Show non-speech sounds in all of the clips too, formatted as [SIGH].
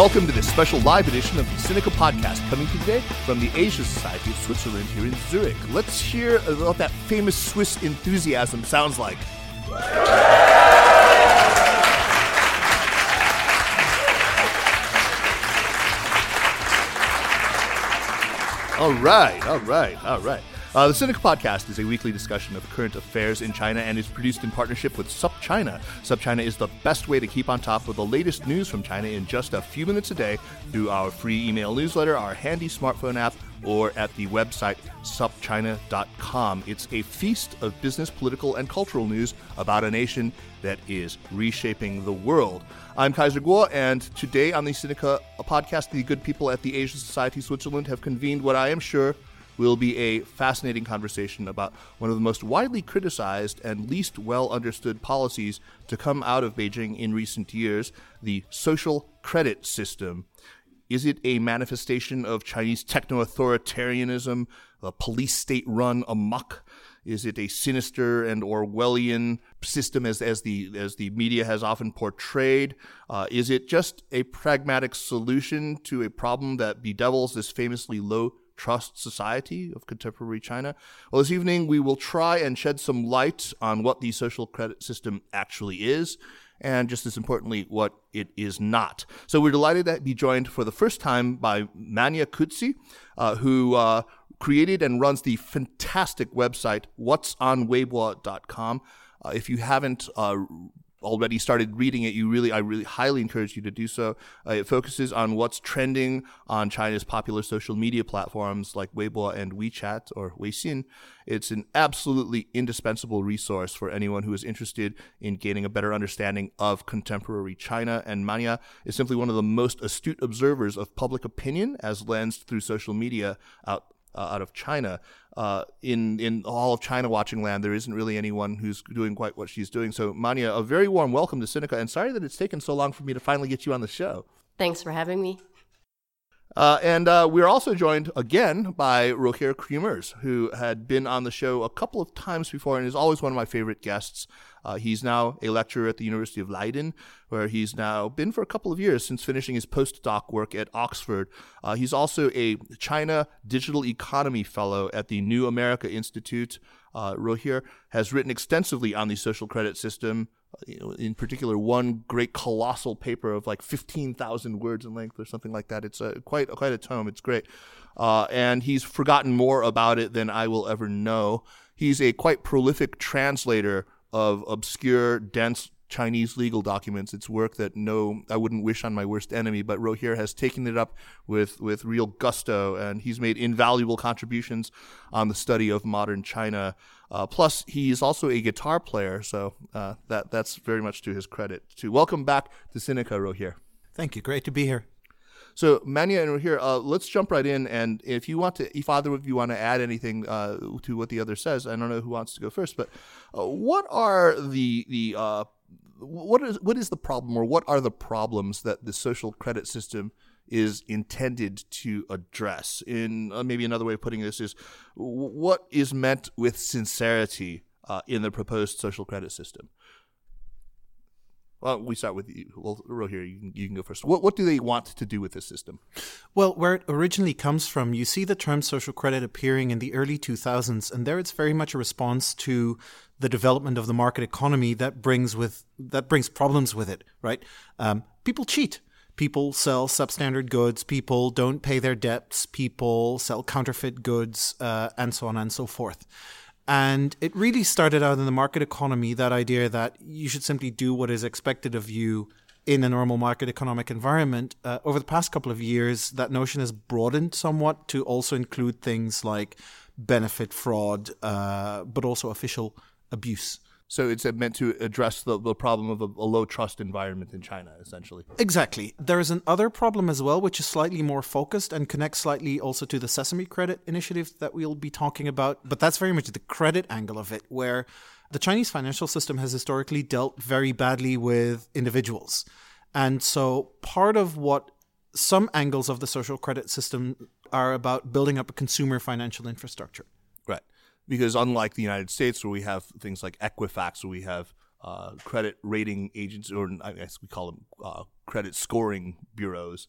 Welcome to this special live edition of the Sinica Podcast, coming today from the Asia Society of Switzerland here in Zurich. Let's hear what that famous Swiss enthusiasm sounds like. All right, all right, all right. Uh, the Sinica Podcast is a weekly discussion of current affairs in China and is produced in partnership with SupChina. SupChina is the best way to keep on top of the latest news from China in just a few minutes a day through our free email newsletter, our handy smartphone app, or at the website supchina.com. It's a feast of business, political, and cultural news about a nation that is reshaping the world. I'm Kaiser Kuo, and today on the Sinica podcast, the good people at the Asian Society Switzerland have convened what I am sure will be a fascinating conversation about one of the most widely criticized and least well understood policies to come out of Beijing in recent years the social credit system. Is it a manifestation of Chinese techno authoritarianism, a police state run amok? Is it a sinister and Orwellian system, as, as the as the media has often portrayed? Uh, is it just a pragmatic solution to a problem that bedevils this famously low trust society of contemporary China? Well, this evening we will try and shed some light on what the social credit system actually is, and just as importantly, what it is not. So we're delighted to be joined for the first time by Manya Koetse, uh, who uh, created and runs the fantastic website what'sonweibo.com. Uh, if you haven't uh, already started reading it, you really, I really highly encourage you to do so. Uh, it focuses on what's trending on China's popular social media platforms like Weibo and WeChat or Weixin. It's an absolutely indispensable resource for anyone who is interested in gaining a better understanding of contemporary China. And Manya is simply one of the most astute observers of public opinion as lensed through social media out uh, out of China. Uh, in in all of China watching land, there isn't really anyone who's doing quite what she's doing. So, Manya, a very warm welcome to Sinica, and sorry that it's taken so long for me to finally get you on the show. Thanks for having me. Uh, and uh, we're also joined again by Rogier Creemers, who had been on the show a couple of times before and is always one of my favorite guests. Uh, he's now a lecturer at the University of Leiden, where he's now been for a couple of years since finishing his postdoc work at Oxford. Uh, he's also a China Digital Economy Fellow at the New America Institute. Uh, Rogier has written extensively on the social credit system, in particular one great colossal paper of like 15,000 words in length or something like that. It's a, quite, quite a tome. It's great. Uh, and he's forgotten more about it than I will ever know. He's a quite prolific translator of obscure, dense Chinese legal documents. It's work that no, I wouldn't wish on my worst enemy, but Rogier has taken it up with, with real gusto, and he's made invaluable contributions on the study of modern China. Uh, plus, he's also a guitar player, so uh, that that's very much to his credit. To welcome back to Sinica, Rogier. Thank you. Great to be here. So, Manya and Rogier, uh, let's jump right in. And if you want to, if either of you want to add anything uh, to what the other says, I don't know who wants to go first, but uh, what are the the uh, what is what is the problem, or what are the problems that the social credit system is intended to address. In uh, maybe another way of putting this is what is meant with sincerity uh, in the proposed social credit system. Well, we start with you. Well, Rogier, you can, you can go first. What, what do they want to do with this system? Well, where it originally comes from, you see the term social credit appearing in the early 2000s, and there it's very much a response to the development of the market economy that brings with that brings problems with it. Right? Um, people cheat people sell substandard goods, people don't pay their debts, people sell counterfeit goods, uh, and so on and so forth. And it really started out in the market economy that idea that you should simply do what is expected of you in a normal market economic environment. Uh, over the past couple of years, that notion has broadened somewhat to also include things like benefit fraud, uh, but also official abuse. So it's meant to address the, the problem of a, a, low trust environment in China, essentially. Exactly. There is another problem as well, which is slightly more focused and connects slightly also to the Sesame Credit initiative that we'll be talking about. But that's very much the credit angle of it, where the Chinese financial system has historically dealt very badly with individuals. And so part of what some angles of the social credit system are about building up a consumer financial infrastructure. Because unlike the United States, where we have things like Equifax, where we have uh, credit rating agents, or I guess we call them uh, credit scoring bureaus,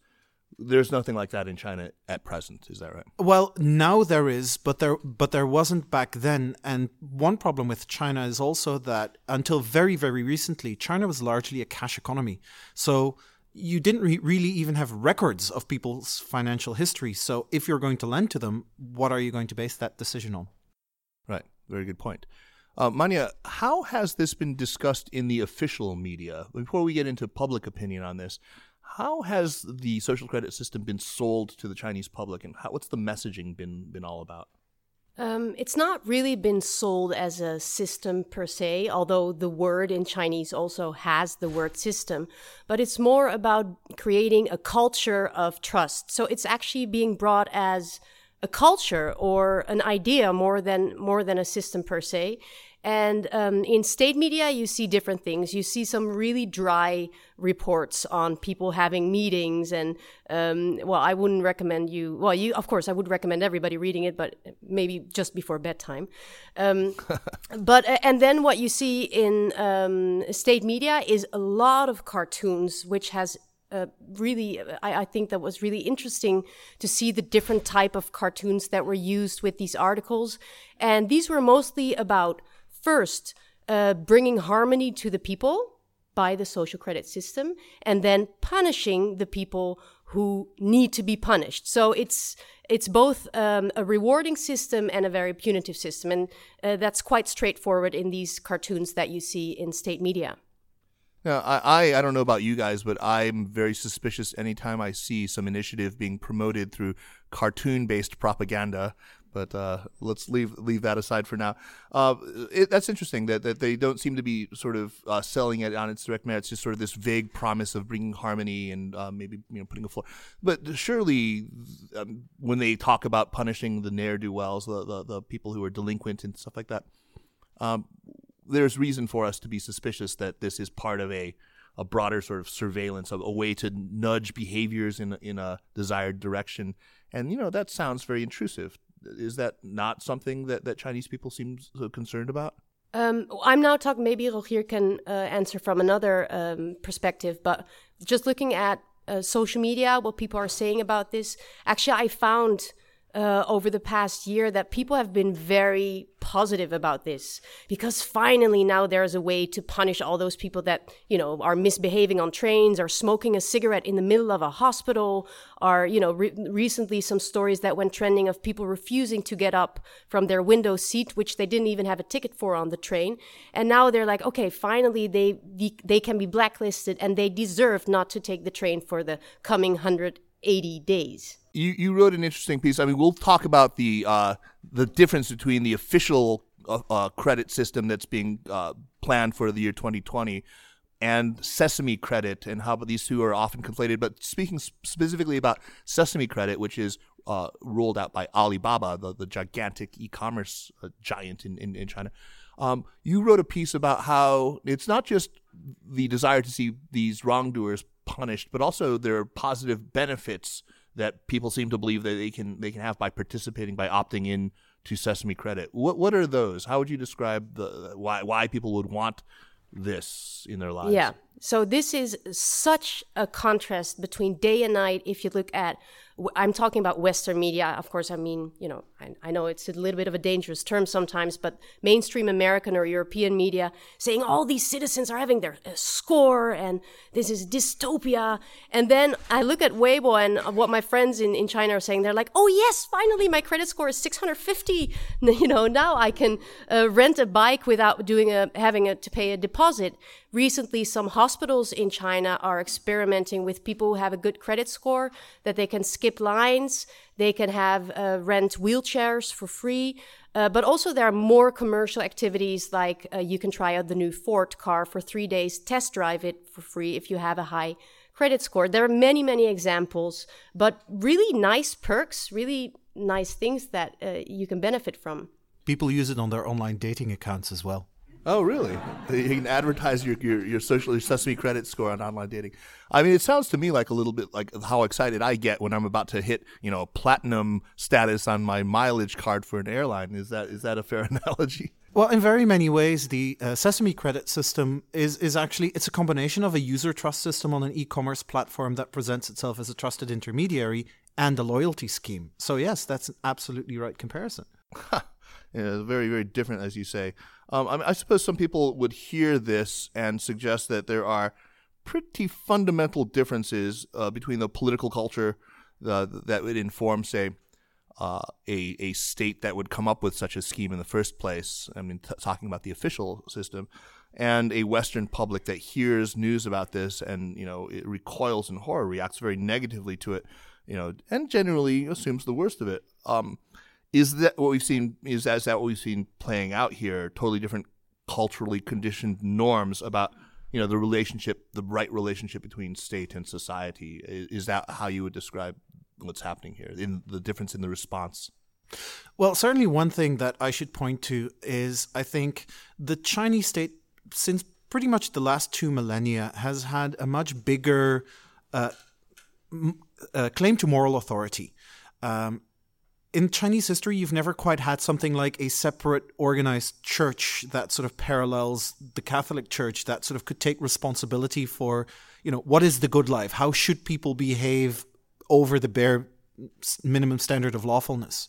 there's nothing like that in China at present. Is that right? Well, now there is, but there but there wasn't back then. And one problem with China is also that until very very recently, China was largely a cash economy. So you didn't re- really even have records of people's financial history. So if you're going to lend to them, what are you going to base that decision on? Right. Very good point. Uh, Manya, how has this been discussed in the official media? Before we get into public opinion on this, how has the social credit system been sold to the Chinese public, and how, what's the messaging been been all about? Um, it's not really been sold as a system per se, although the word in Chinese also has the word system, but it's more about creating a culture of trust. So it's actually being brought as a culture or an idea more than more than a system per se. And um, in state media, you see different things. You see some really dry reports on people having meetings, and um, well, I wouldn't recommend you. Well, you of course I would recommend everybody reading it, but maybe just before bedtime. Um, [LAUGHS] but and then what you see in um, state media is a lot of cartoons, which has uh, really I, I, think that was really interesting to see the different type of cartoons that were used with these articles. And these were mostly about first uh, bringing harmony to the people by the social credit system and then punishing the people who need to be punished. So it's it's both um, a rewarding system and a very punitive system. And uh, that's quite straightforward in these cartoons that you see in state media now, I, I don't know about you guys, but I'm very suspicious anytime I see some initiative being promoted through cartoon-based propaganda but uh, let's leave leave that aside for now. Uh, it, that's interesting that, that they don't seem to be sort of uh, selling it on its direct merits. Just sort of this vague promise of bringing harmony and uh, maybe you know putting a floor. But surely, um, when they talk about punishing the ne'er do wells, the, the, the people who are delinquent and stuff like that, um, there's reason for us to be suspicious that this is part of a a broader sort of surveillance, a, a way to nudge behaviors in in a desired direction. And you know that sounds very intrusive is that not something that, that Chinese people seem so concerned about? Um, I'm now talking, maybe Rogier can uh, answer from another um, perspective, but just looking at uh, social media, what people are saying about this, actually, I found uh, over the past year that people have been very positive about this because finally now there's a way to punish all those people that you know are misbehaving on trains or smoking a cigarette in the middle of a hospital or you know re- recently some stories that went trending of people refusing to get up from their window seat which they didn't even have a ticket for on the train. And now they're like okay finally they they can be blacklisted and they deserve not to take the train for the coming 180 days you, you wrote an interesting piece. I mean, we'll talk about the uh, the difference between the official uh, uh, credit system that's being uh, planned for the year 2020 and Sesame Credit and how these two are often conflated. But speaking specifically about Sesame Credit, which is uh, out by Alibaba, the, the gigantic e-commerce uh, giant in, in, in China, um, you wrote a piece about how it's not just the desire to see these wrongdoers punished, but also their positive benefits – that people seem to believe that they can they can have by participating by opting in to Sesame Credit. What what are those? How would you describe the why why people would want this in their lives? Yeah. So this is such a contrast between day and night if you look at I'm talking about Western media. Of course, I mean, you know, I, I, know it's a little bit of a dangerous term sometimes, but mainstream American or European media saying all these citizens are having their uh, score and this is dystopia. And then I look at Weibo and what my friends in, in China are saying. They're like, oh, yes, finally my credit score is 650. [LAUGHS] You know, now I can uh, rent a bike without doing a, having a, to pay a deposit. Recently, some hospitals in China are experimenting with people who have a good credit score, that they can skip lines, they can have uh, rent wheelchairs for free. Uh, but also, there are more commercial activities like uh, you can try out the new Ford car for three days, test drive it for free if you have a high credit score. There are many, many examples, but really nice perks, really nice things that uh, you can benefit from. People use it on their online dating accounts as well. Oh, really? You can advertise your, your, your social your Sesame credit score on online dating. I mean, it sounds to me like a little bit like how excited I get when I'm about to hit, you know, platinum status on my mileage card for an airline. Is that is that a fair [LAUGHS] analogy? Well, in very many ways, the uh, Sesame credit system is is actually it's a combination of a user trust system on an e-commerce platform that presents itself as a trusted intermediary and a loyalty scheme. So yes, that's an absolutely right comparison. [LAUGHS] yeah, very very different, as you say. Um, I, mean, I suppose some people would hear this and suggest that there are pretty fundamental differences uh, between the political culture uh, that would inform, say, uh, a a state that would come up with such a scheme in the first place. I mean, t- talking about the official system, and a Western public that hears news about this and you know it recoils in horror, reacts very negatively to it, you know, and generally assumes the worst of it. Um, is that what we've seen? Is that, is that what we've seen playing out here? Totally different culturally conditioned norms about you know the relationship, the right relationship between state and society. Is, is that how you would describe what's happening here in the difference in the response? Well, certainly one thing that I should point to is I think the Chinese state, since pretty much the last two millennia, has had a much bigger uh, m- uh, claim to moral authority. Um, in Chinese history, you've never quite had something like a separate organized church that sort of parallels the Catholic Church that sort of could take responsibility for, you know, what is the good life? How should people behave over the bare minimum standard of lawfulness?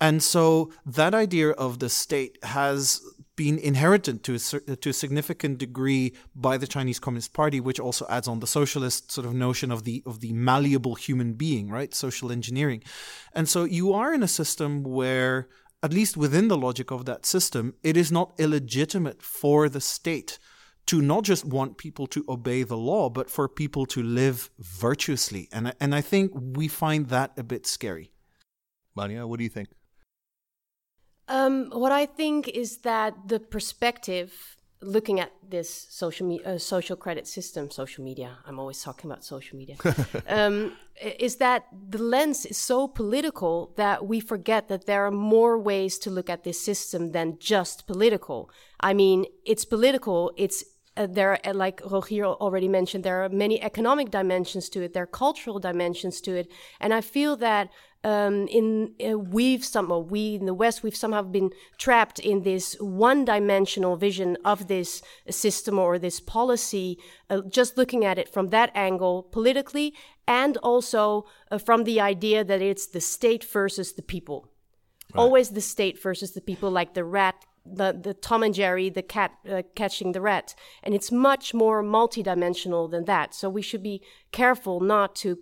And so that idea of the state has been inherited to a, uh, to a significant degree by the Chinese Communist Party, which also adds on the socialist sort of notion of the of the malleable human being, right? Social engineering, and so you are in a system where, at least within the logic of that system, it is not illegitimate for the state to not just want people to obey the law, but for people to live virtuously, and and I think we find that a bit scary. Manya, what do you think? Um, what I think is that the perspective looking at this social me- uh, social credit system, social media. I'm always talking about social media. [LAUGHS] um, is that the lens is so political that we forget that there are more ways to look at this system than just political. I mean, it's political. It's uh, there are, uh, like Rogier already mentioned, there are many economic dimensions to it. There are cultural dimensions to it, and I feel that um, in uh, we've somehow we in the West we've somehow been trapped in this one-dimensional vision of this system or this policy, uh, just looking at it from that angle politically, and also uh, from the idea that it's the state versus the people. Right. Always the state versus the people, like the rat the, the Tom and Jerry, the cat uh, catching the rat. And it's much more multidimensional than that. So we should be careful not to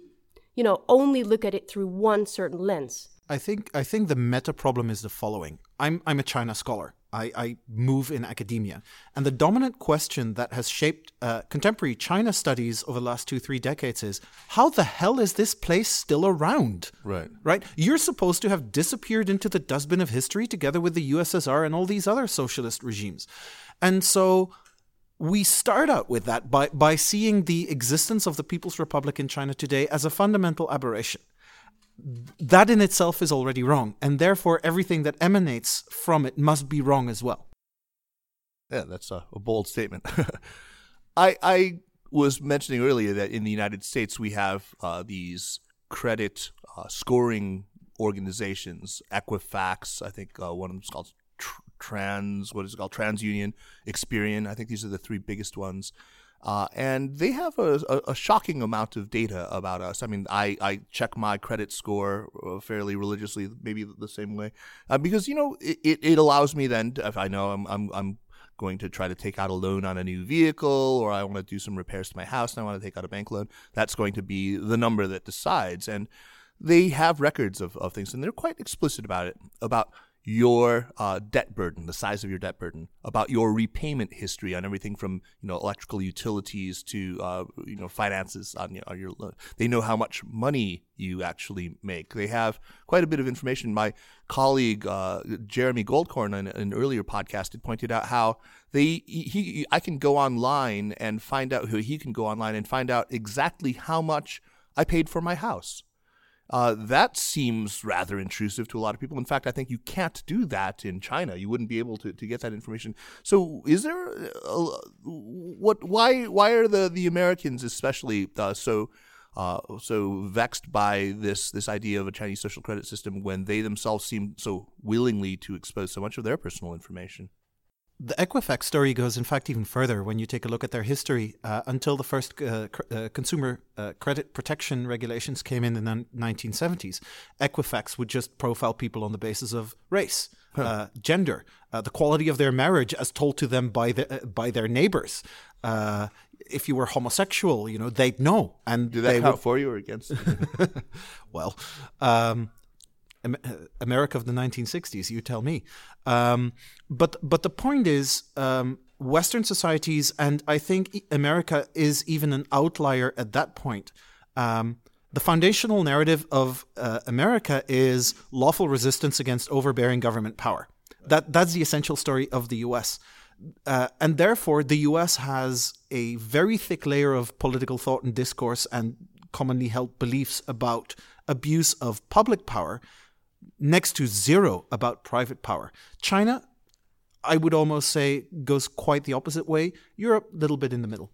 you know, only look at it through one certain lens. I think I think the meta problem is the following. I'm I'm a China scholar. I, I move in academia, and the dominant question that has shaped uh, contemporary China studies over the last two three decades is how the hell is this place still around? Right, right. You're supposed to have disappeared into the dustbin of history together with the USSR and all these other socialist regimes, and so we start out with that by, by seeing the existence of the People's Republic in China today as a fundamental aberration. That in itself is already wrong, and therefore everything that emanates from it must be wrong as well. Yeah, that's a, a bold statement. [LAUGHS] I, I was mentioning earlier that in the United States we have uh, these credit uh, scoring organizations, Equifax, I think uh, one of them is called Trans, what is it called? TransUnion, Experian. I think these are the three biggest ones. Uh, and they have a, a, shocking amount of data about us. I mean, I, I check my credit score uh, fairly religiously, maybe the same way, uh, because you know it, it, allows me then to, if I know I'm, I'm I'm going to try to take out a loan on a new vehicle or I want to do some repairs to my house and I want to take out a bank loan, that's going to be the number that decides. And they have records of, of things and they're quite explicit about it about your uh, debt burden, the size of your debt burden, about your repayment history on everything from you know electrical utilities to uh, you know finances on your, on your loan. They know how much money you actually make. They have quite a bit of information. My colleague uh, Jeremy Goldkorn in an earlier podcast had pointed out how they he, he I can go online and find out who he can go online and find out exactly how much I paid for my house uh, that seems rather intrusive to a lot of people. In fact, I think you can't do that in China. You wouldn't be able to, to get that information. So, is there a, what? Why? Why are the, the Americans especially uh, so uh, so vexed by this this idea of a Chinese social credit system when they themselves seem so willingly to expose so much of their personal information? The Equifax story goes, in fact, even further when you take a look at their history. Uh, until the first uh, cr- uh, consumer uh, credit protection regulations came in in the 1970s, Equifax would just profile people on the basis of race, huh. Uh, gender, uh, the quality of their marriage as told to them by, the, by their neighbors. if you were homosexual, you know, they'd know. And Do that count would... for you or against? [LAUGHS] well, um, America of the 1960s. You tell me. Um, but but the point is, um, Western societies, and I think America is even an outlier at that point. Um, the foundational narrative of uh, America is lawful resistance against overbearing government power. That that's the essential story of the U.S. Uh, and therefore, the U.S. has a very thick layer of political thought and discourse and commonly held beliefs about abuse of public power next to zero about private power. China, I would almost say, goes quite the opposite way. Europe, a little bit in the middle.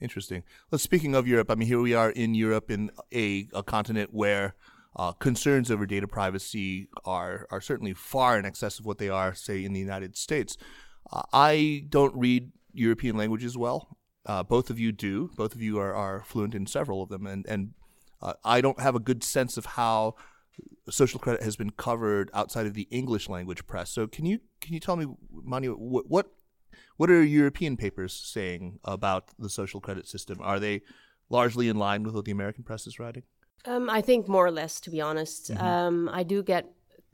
Interesting. Well, speaking of Europe, I mean, here we are in Europe, in a, a continent where uh, concerns over data privacy are are certainly far in excess of what they are, say, in the United States. Uh, I don't read European languages well. Uh, both of you do. Both of you are, are fluent in several of them, and and uh, I don't have a good sense of how social credit has been covered outside of the English language press. So can you can you tell me, Manya, what what, what are European papers saying about the social credit system? Are they largely in line with what the American press is writing? Um, I think more or less, to be honest. Mm-hmm. Um, I do get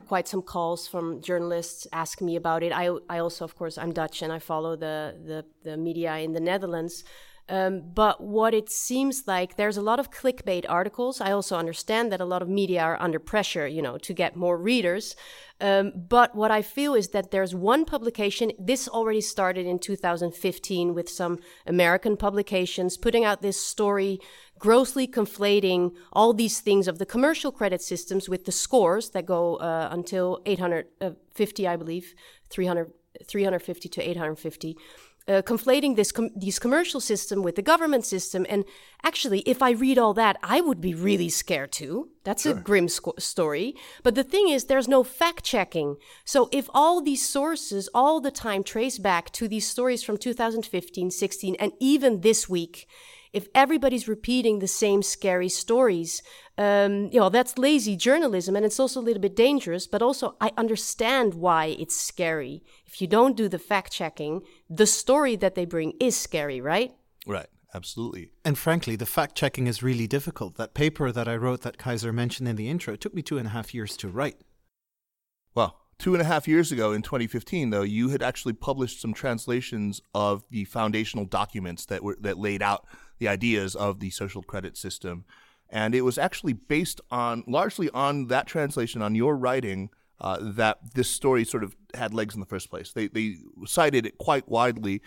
quite some calls from journalists asking me about it. I, I also, of course, I'm Dutch and I follow the, the, the media in the Netherlands. Um, but what it seems like, there's a lot of clickbait articles. I also understand that a lot of media are under pressure, you know, to get more readers. Um, but what I feel is that there's one publication, this already started in 2015 with some American publications putting out this story grossly conflating all these things of the commercial credit systems with the scores that go uh, until 850, I believe, 300, 350 to 850 uh, conflating this com- these commercial system with the government system. And actually, if I read all that, I would be really scared too. That's sure. a grim story. But the thing is, there's no fact checking. So if all these sources all the time trace back to these stories from 2015, 16, and even this week, if everybody's repeating the same scary stories, um, you know, that's lazy journalism and it's also a little bit dangerous, but also I understand why it's scary. If you don't do the fact checking, the story that they bring is scary, right? Right. Absolutely. And frankly, the fact checking is really difficult. That paper that I wrote that Kaiser mentioned in the intro took me two and a half years to write. Well, two and a half years ago in 2015, though, you had actually published some translations of the foundational documents that were that laid out the ideas of the social credit system. And it was actually based on largely on that translation, on your writing, uh, that this story sort of had legs in the first place. They, they cited it quite widely,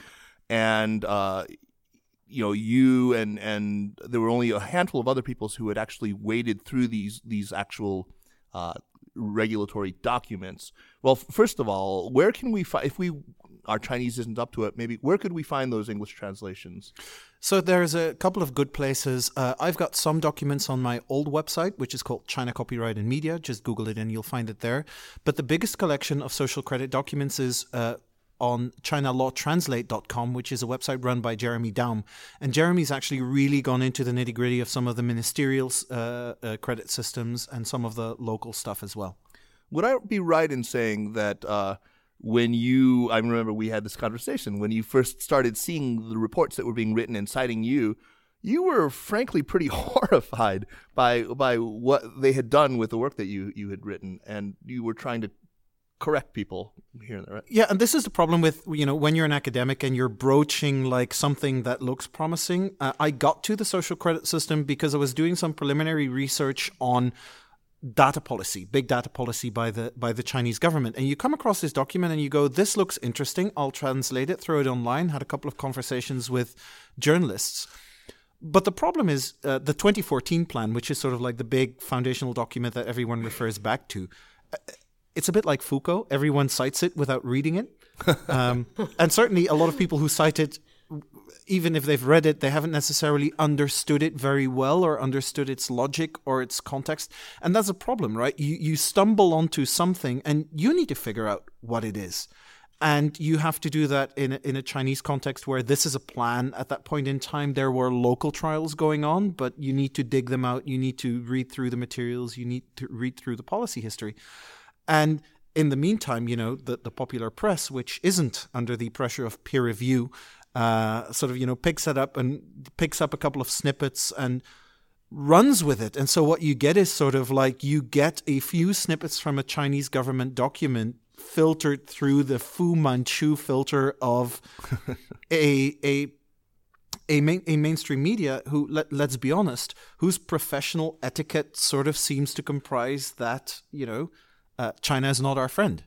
and uh, you know, you and and there were only a handful of other people who had actually waded through these these actual uh, regulatory documents. Well, first of all, where can we find if we our Chinese isn't up to it? Maybe where could we find those English translations? So there's a couple of good places. Uh, I've got some documents on my old website, which is called China Copyright and Media. Just Google it and you'll find it there. But the biggest collection of social credit documents is uh, on ChinaLawTranslate.com, which is a website run by Jeremy Daum. And Jeremy's actually really gone into the nitty gritty of some of the ministerial uh, uh, credit systems and some of the local stuff as well. Would I be right in saying that? Uh, when you, I remember we had this conversation when you first started seeing the reports that were being written and citing you, you were frankly pretty [LAUGHS] horrified by by what they had done with the work that you you had written, and you were trying to correct people here and there, right? Yeah, and this is the problem with you know when you're an academic and you're broaching like something that looks promising. Uh, I got to the social credit system because I was doing some preliminary research on data policy, big data policy by the by the Chinese government. And you come across this document and you go, "This looks interesting. I'll translate it, throw it online." Had a couple of conversations with journalists. But the problem is uh, the 2014 plan, which is sort of like the big foundational document that everyone refers back to. Uh, it's a bit like Foucault. Everyone cites it without reading it. [LAUGHS] Um, and certainly a lot of people who cite it even if they've read it, they haven't necessarily understood it very well or understood its logic or its context. And that's a problem, right? You, you stumble onto something and you need to figure out what it is. And you have to do that in a, in a Chinese context where this is a plan. At that point in time, there were local trials going on, but you need to dig them out. You need to read through the materials. You need to read through the policy history. And in the meantime, you know, the, the popular press, which isn't under the pressure of peer review, uh, sort of you know picks it up and picks up a couple of snippets and runs with it. And so what you get is sort of like you get a few snippets from a Chinese government document filtered through the Fu Manchu filter of [LAUGHS] a a a, main, a mainstream media who let, let's be honest whose professional etiquette sort of seems to comprise that you know uh, China is not our friend.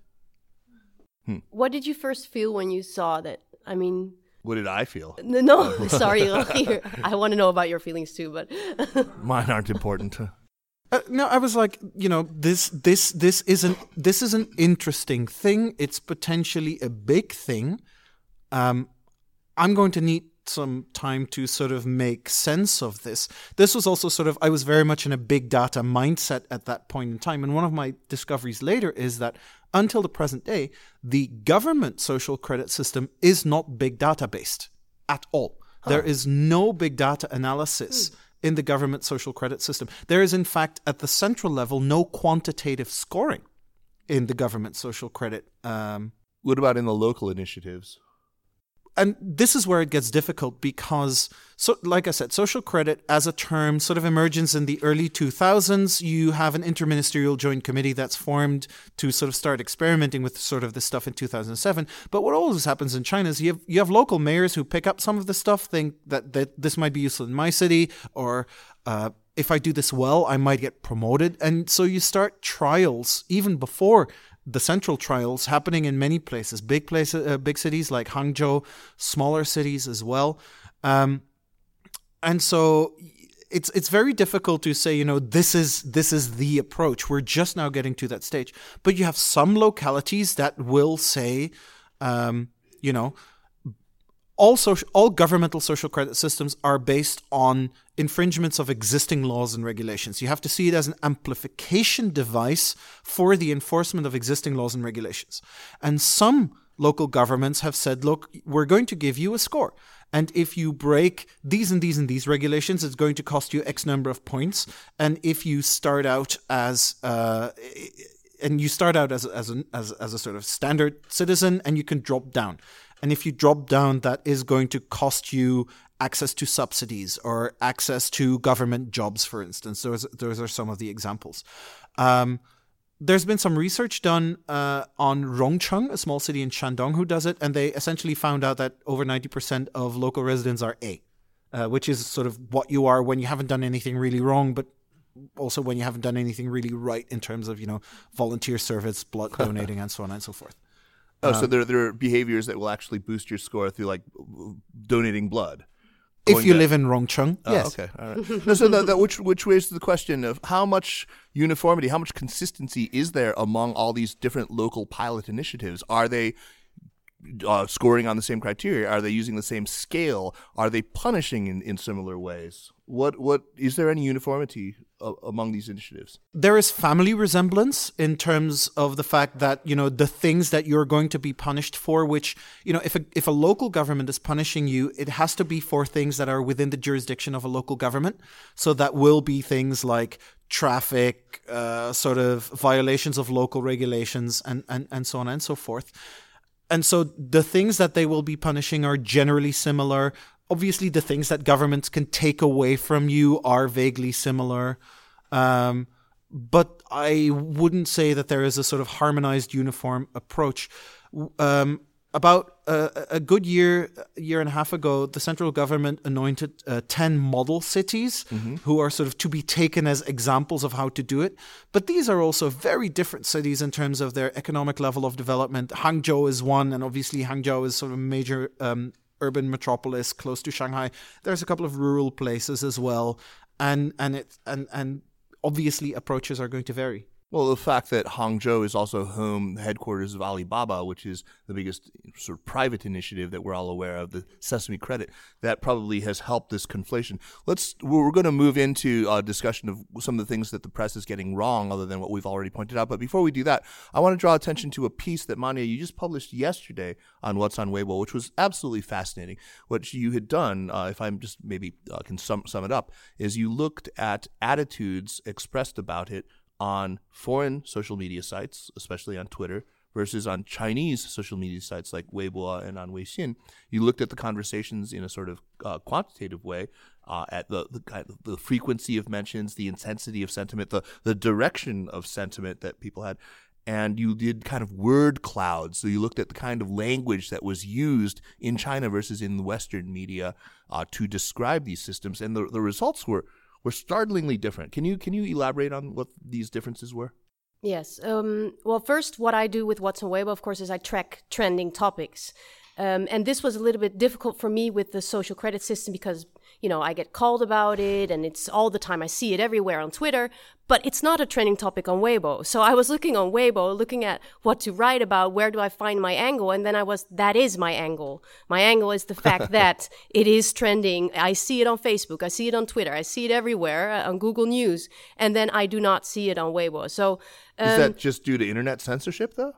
Hmm. What did you first feel when you saw that? I mean, what did I feel? No, [LAUGHS] [LAUGHS] sorry. I want to know about your feelings too, but [LAUGHS] mine aren't important. Uh, no, I was like, you know, this this this isn't this is an interesting thing. It's potentially a big thing. Um, I'm going to need some time to sort of make sense of this. This was also sort of I was very much in a big data mindset at that point in time, and one of my discoveries later is that until the present day, the government social credit system is not big data based at all. Huh. There is no big data analysis hmm. in the government social credit system. There is, in fact, at the central level, no quantitative scoring in the government social credit. Um, what about in the local initiatives? And this is where it gets difficult because so like i said social credit as a term sort of emerges in the early 2000s you have an interministerial joint committee that's formed to sort of start experimenting with sort of this stuff in 2007 but what always happens in china is you have you have local mayors who pick up some of the stuff think that, that this might be useful in my city or uh, if I do this well, I might get promoted. And so you start trials even before the central trials happening in many places, big places, uh, big cities like Hangzhou, smaller cities as well. Um, and so it's it's very difficult to say, you know, this is this is the approach. We're just now getting to that stage. But you have some localities that will say, um, you know, all social, all governmental social credit systems are based on infringements of existing laws and regulations. You have to see it as an amplification device for the enforcement of existing laws and regulations. And some local governments have said, look, we're going to give you a score. And if you break these and these and these regulations, it's going to cost you X number of points. And if you start out as uh, and you start out as as, an, as as a sort of standard citizen, and you can drop down. And if you drop down, that is going to cost you access to subsidies or access to government jobs, for instance. Those, those are some of the examples. Um, there's been some research done uh, on Rongcheng, a small city in Shandong, who does it, and they essentially found out that over 90% of local residents are A, uh, which is sort of what you are when you haven't done anything really wrong, but also when you haven't done anything really right in terms of you know volunteer service, blood [LAUGHS] donating, and so on and so forth. Oh, um, so there, there are behaviors that will actually boost your score through like donating blood. If you live in Rongcheng, oh, yes. Okay, all right. no, so that, that, which which raises the question of how much uniformity, how much consistency is there among all these different local pilot initiatives? Are they uh, scoring on the same criteria? Are they using the same scale? Are they punishing in, in similar ways? What what is there any uniformity among these initiatives? There is family resemblance in terms of the fact that you know the things that you're going to be punished for. Which you know, if a if a local government is punishing you, it has to be for things that are within the jurisdiction of a local government. So that will be things like traffic, uh, sort of violations of local regulations, and and and so on and so forth and so the things that they will be punishing are generally similar. Obviously, the things that governments can take away from you are vaguely similar. Um, but I wouldn't say that there is a sort of harmonized, uniform approach. Um, about a, a, good year, year and a half ago, the central government anointed uh, 10 model cities mm-hmm. who are sort of to be taken as examples of how to do it. But these are also very different cities in terms of their economic level of development. Hangzhou is one, and obviously Hangzhou is sort of a major um, urban metropolis close to Shanghai. There's a couple of rural places as well, and and it and and obviously approaches are going to vary. Well, the fact that Hangzhou is also home headquarters of Alibaba, which is the biggest sort of private initiative that we're all aware of, the Sesame Credit, that probably has helped this conflation. Let's we're going to move into a discussion of some of the things that the press is getting wrong, other than what we've already pointed out. But before we do that, I want to draw attention to a piece that Manya you just published yesterday on What's on Weibo, which was absolutely fascinating. What you had done, uh, if I'm just maybe uh, can sum sum it up, is you looked at attitudes expressed about it on foreign social media sites, especially on Twitter, versus on Chinese social media sites like Weibo and on Weixin, you looked at the conversations in a sort of uh, quantitative way uh, at the, the, the frequency of mentions, the intensity of sentiment, the the direction of sentiment that people had, and you did kind of word clouds. So you looked at the kind of language that was used in China versus in the Western media uh, to describe these systems, and the the results were were startlingly different. Can you can you elaborate on what these differences were? Yes. Um, well, first, what I do with What's on Weibo, of course, is I track trending topics. Um, and this was a little bit difficult for me with the social credit system because you know, I get called about it and it's all the time. I see it everywhere on Twitter, but it's not a trending topic on Weibo. So I was looking on Weibo, looking at what to write about, where do I find my angle? And then I was, that is my angle. My angle is the fact [LAUGHS] that it is trending. I see it on Facebook. I see it on Twitter. I see it everywhere uh, on Google News. And then I do not see it on Weibo. So, um, is that just due to internet censorship though?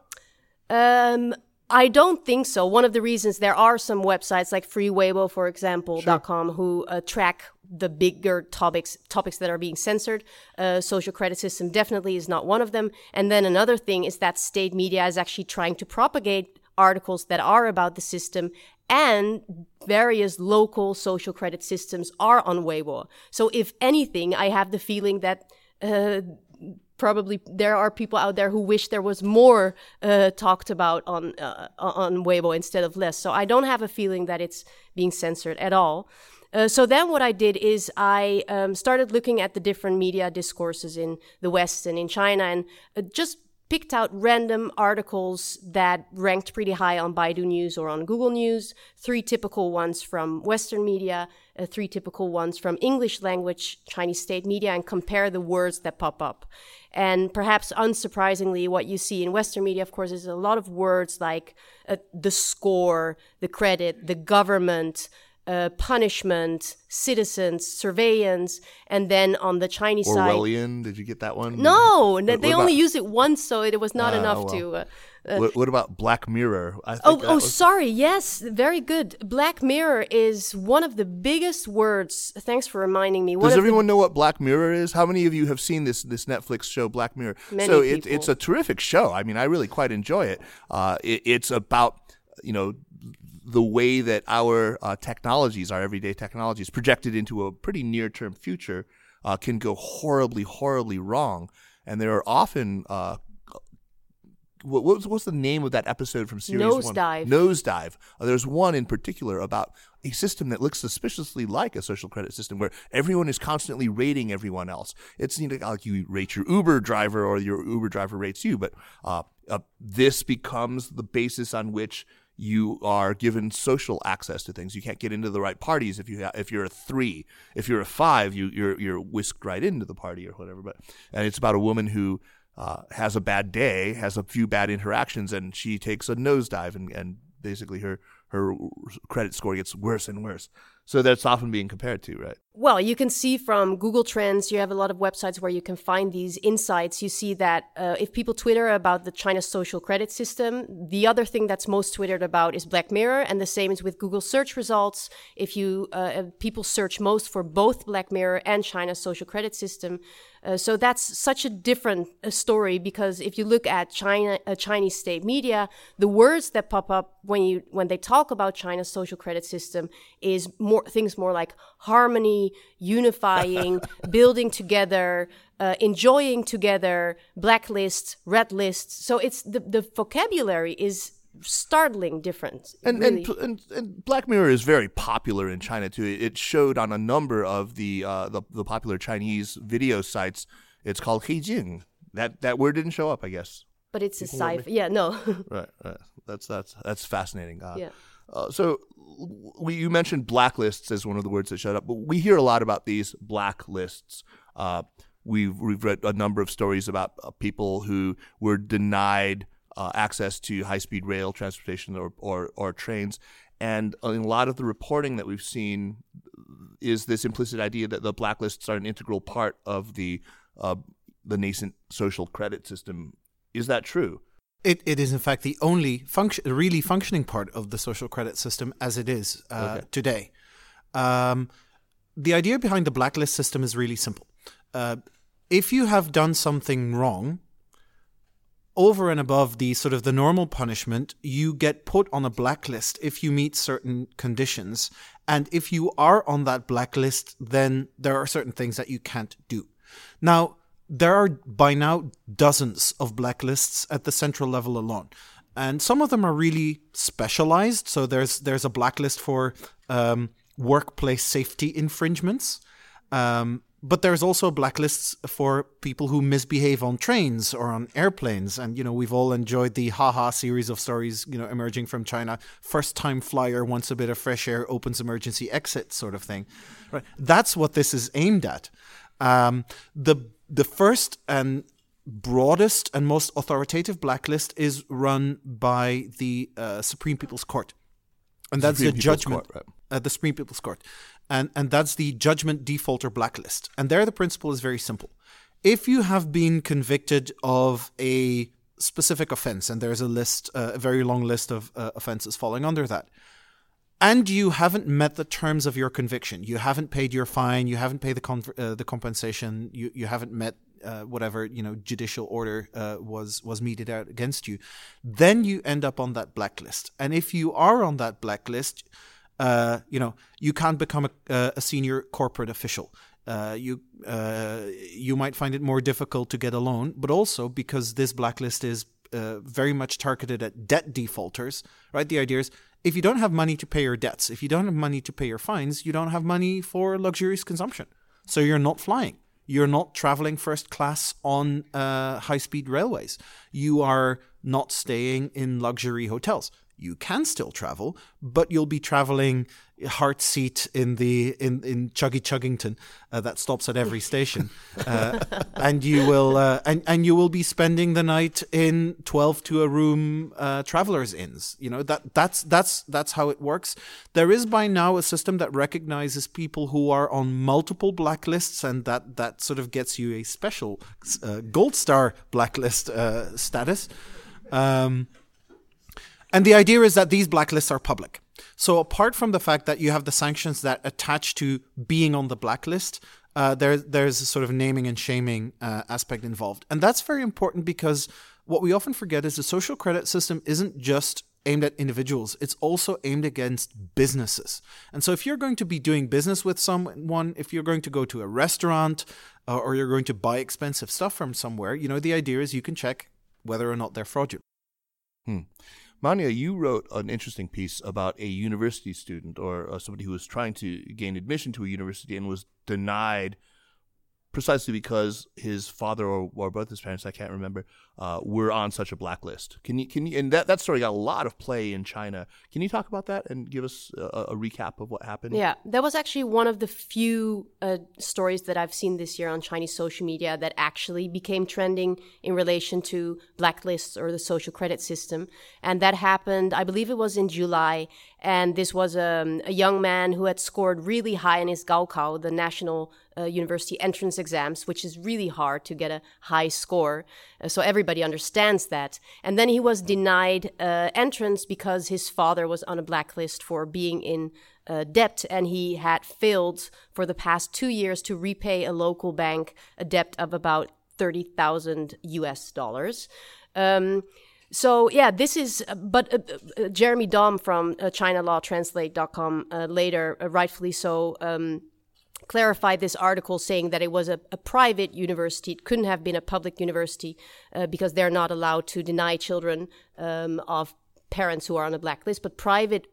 Um, I don't think so. One of the reasons there are some websites like FreeWeibo, for example, sure. .com, who uh, track the bigger topics topics that are being censored. Uh, social credit system definitely is not one of them. And then another thing is that state media is actually trying to propagate articles that are about the system and various local social credit systems are on Weibo. So if anything, I have the feeling that uh, probably there are people out there who wish there was more uh, talked about on uh, on Weibo instead of less. So I don't have a feeling that it's being censored at all. Uh, so then what I did is I um, started looking at the different media discourses in the West and in China and uh, just picked out random articles that ranked pretty high on Baidu News or on Google News, three typical ones from Western media, uh, three typical ones from English language Chinese state media, and compare the words that pop up. And perhaps unsurprisingly, what you see in Western media, of course, is a lot of words like uh, the score, the credit, the government, uh, punishment, citizens, surveillance, and then on the Chinese Orwellian, side. Orwellian, did you get that one? No, what, they what only about, use it once, so it was not uh, enough well. to. Uh, uh, what, what, about Black Mirror? oh, oh, was... sorry. Yes, very good. Black Mirror is one of the biggest words. Thanks for reminding me. One Does everyone the... know what Black Mirror is? How many of you have seen this this Netflix show, Black Mirror? Many so it, it's a terrific show. I mean, I really quite enjoy it. Uh, it it's about you know the way that our uh, technologies, our everyday technologies, projected into a pretty near term future, uh, can go horribly, horribly wrong. And there are often uh, what, what's, what's the name of that episode from series Nosedive. one? Nosedive. Uh, there's one in particular about a system that looks suspiciously like a social credit system where everyone is constantly rating everyone else. It's you know, like you rate your Uber driver or your Uber driver rates you, but uh, uh, this becomes the basis on which you are given social access to things. You can't get into the right parties if you ha- if you're a three. If you're a five, you you're you're whisked right into the party or whatever. But and it's about a woman who uh, has a bad day, has a few bad interactions, and she takes a nosedive, and and basically her her credit score gets worse and worse. So that's often being compared to, right? Well, you can see from Google Trends, you have a lot of websites where you can find these insights. You see that uh, if people Twitter about the China social credit system, the other thing that's most Twittered about is Black Mirror, and the same is with Google search results. If you uh, people search most for both Black Mirror and China's social credit system, uh, so that's such a different uh, story because if you look at China, uh, Chinese state media, the words that pop up when you when they talk talk about China's social credit system is more things more like harmony, unifying, [LAUGHS] building together, uh, enjoying together, blacklists, red lists. So it's the, the vocabulary is startling different. And, really. and, and and Black Mirror is very popular in China too. It showed on a number of the uh, the, the popular Chinese video sites. It's called Heijing. That that word didn't show up, I guess. but it's a sci Yeah, no. [LAUGHS] Right, right. That's that's that's fascinating. Uh, Yeah. Uh, so we, you mentioned blacklists as one of the words that showed up, but we hear a lot about these blacklists. Uh, we've we've read a number of stories about uh, people who were denied uh, access to high speed rail transportation or, or or trains, and a lot of the reporting that we've seen is this implicit idea that the blacklists are an integral part of the uh, the nascent social credit system. Is that true? It, it is in fact the only function, really functioning part of the social credit system as it is uh, Okay. today. Um, the idea behind the blacklist system is really simple. Uh, if you have done something wrong, over and above the sort of the normal punishment, you get put on a blacklist if you meet certain conditions. And if you are on that blacklist, then there are certain things that you can't do. Now, there are by now dozens of blacklists at the central level alone. And some of them are really specialized. So there's there's a blacklist for um, workplace safety infringements. Um, but there's also blacklists for people who misbehave on trains or on airplanes. And, you know, we've all enjoyed the haha series of stories, you know, emerging from China. First time flyer wants a bit of fresh air, opens emergency exit sort of thing. Right. That's what this is aimed at. Um, the the first and broadest and most authoritative blacklist is run by the uh, Supreme People's Court, and that's Supreme the People's judgment Court, uh, the Supreme People's Court, and and that's the judgment defaulter blacklist. And there, the principle is very simple: if you have been convicted of a specific offense, and there's a list, uh, a very long list of uh, offenses falling under that, and you haven't met the terms of your conviction, you haven't paid your fine, you haven't paid the con- uh, the compensation, you you haven't met uh, whatever you know judicial order uh, was was meted out against you, then you end up on that blacklist. And if you are on that blacklist, uh, you know you can't become a, a senior corporate official. Uh, you uh, you might find it more difficult to get a loan, but also because this blacklist is uh, very much targeted at debt defaulters, right? The idea is if you don't have money to pay your debts, if you don't have money to pay your fines, you don't have money for luxurious consumption. So you're not flying. You're not traveling first class on uh, high speed railways. You are not staying in luxury hotels. You can still travel, but you'll be traveling hard seat in the in in Chuggy Chuggington uh, that stops at every station, [LAUGHS] uh, and you will uh, and and you will be spending the night in twelve to a room uh, travelers inns. You know that that's that's that's how it works. There is by now a system that recognizes people who are on multiple blacklists, and that that sort of gets you a special uh, gold star blacklist uh, status. Um, and the idea is that these blacklists are public. So apart from the fact that you have the sanctions that attach to being on the blacklist, uh, there, there's a sort of naming and shaming uh, aspect involved. And that's very important because what we often forget is the social credit system isn't just aimed at individuals, it's also aimed against businesses. And so if you're going to be doing business with someone, if you're going to go to a restaurant uh, or you're going to buy expensive stuff from somewhere, you know, the idea is you can check whether or not they're fraudulent. Hmm. Manya, you wrote an interesting piece about a university student or uh, somebody who was trying to gain admission to a university and was denied precisely because his father or, or both his parents, I can't remember, uh, were on such a blacklist. Can you can you and that, that story got a lot of play in China. Can you talk about that and give us a, a recap of what happened? Yeah, that was actually one of the few uh, stories that I've seen this year on Chinese social media that actually became trending in relation to blacklists or the social credit system. And that happened, I believe it was in July. And this was um, a young man who had scored really high in his Gaokao, the national uh, university entrance exams, which is really hard to get a high score. Uh, so everybody understands that. And then he was denied uh, entrance because his father was on a blacklist for being in uh, debt and he had failed for the past two years to repay a local bank a debt of about 30,000 US dollars. Um, so yeah, this is, but uh, uh, Jeremy Daum from uh, ChinaLawTranslate.com uh, later, uh, rightfully so, um, clarified this article saying that it was a, a, private university. It couldn't have been a public university uh, because they're not allowed to deny children um, of parents who are on a blacklist. But private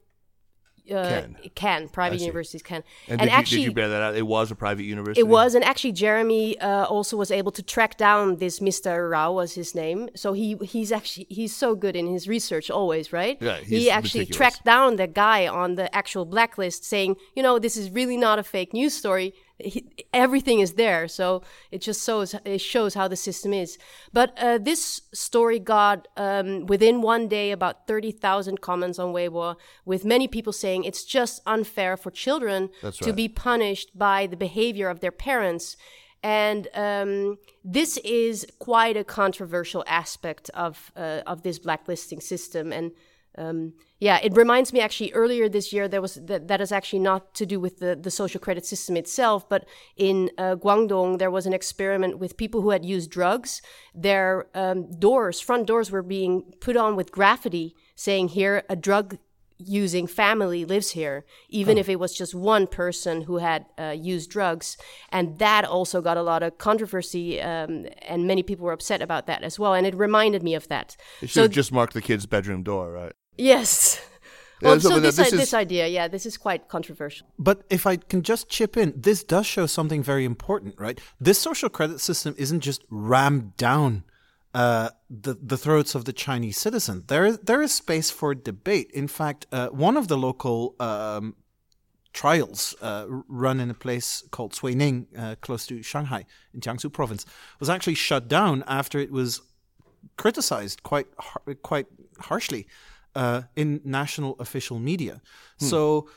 uh, Can. can private universities can And, did, you, did you bear that out? It was a private university. it was, and actually, Jeremy uh, also was able to track down this Mr. Rao was his name. So he he's actually he's so good in his research always, right? Yeah, he's he actually tracked down the guy on the actual blacklist, saying, you know, this is really not a fake news story. He, everything is there, so it just shows it shows how the system is. But uh, this story got um, within one day about thirty thousand comments on Weibo, with many people saying it's just unfair for children to be punished by the behavior of their parents. And um, this is quite a controversial aspect of uh, of this blacklisting system. And um, yeah, it reminds me actually earlier this year there was that, that is actually not to do with the, the social credit system itself, but in uh, Guangdong there was an experiment with people who had used drugs. Their um, doors, front doors, were being put on with graffiti saying here a drug using family lives here, even if it was just one person who had uh, used drugs. And that also got a lot of controversy, um, and many people were upset about that as well. And it reminded me of that. It should have just marked the kid's bedroom door, right? Yes. Yeah, Well, so so this, this i- is- this idea, yeah, this is quite controversial. But if I can just chip in, this does show something very important, right? This social credit system isn't just rammed down uh, the the throats of the Chinese citizen. There is there is space for debate. In fact, uh, one of the local um, trials uh, run in a place called Suining, uh, close to Shanghai in Jiangsu province, was actually shut down after it was criticized quite har- quite harshly uh, in national official media. So.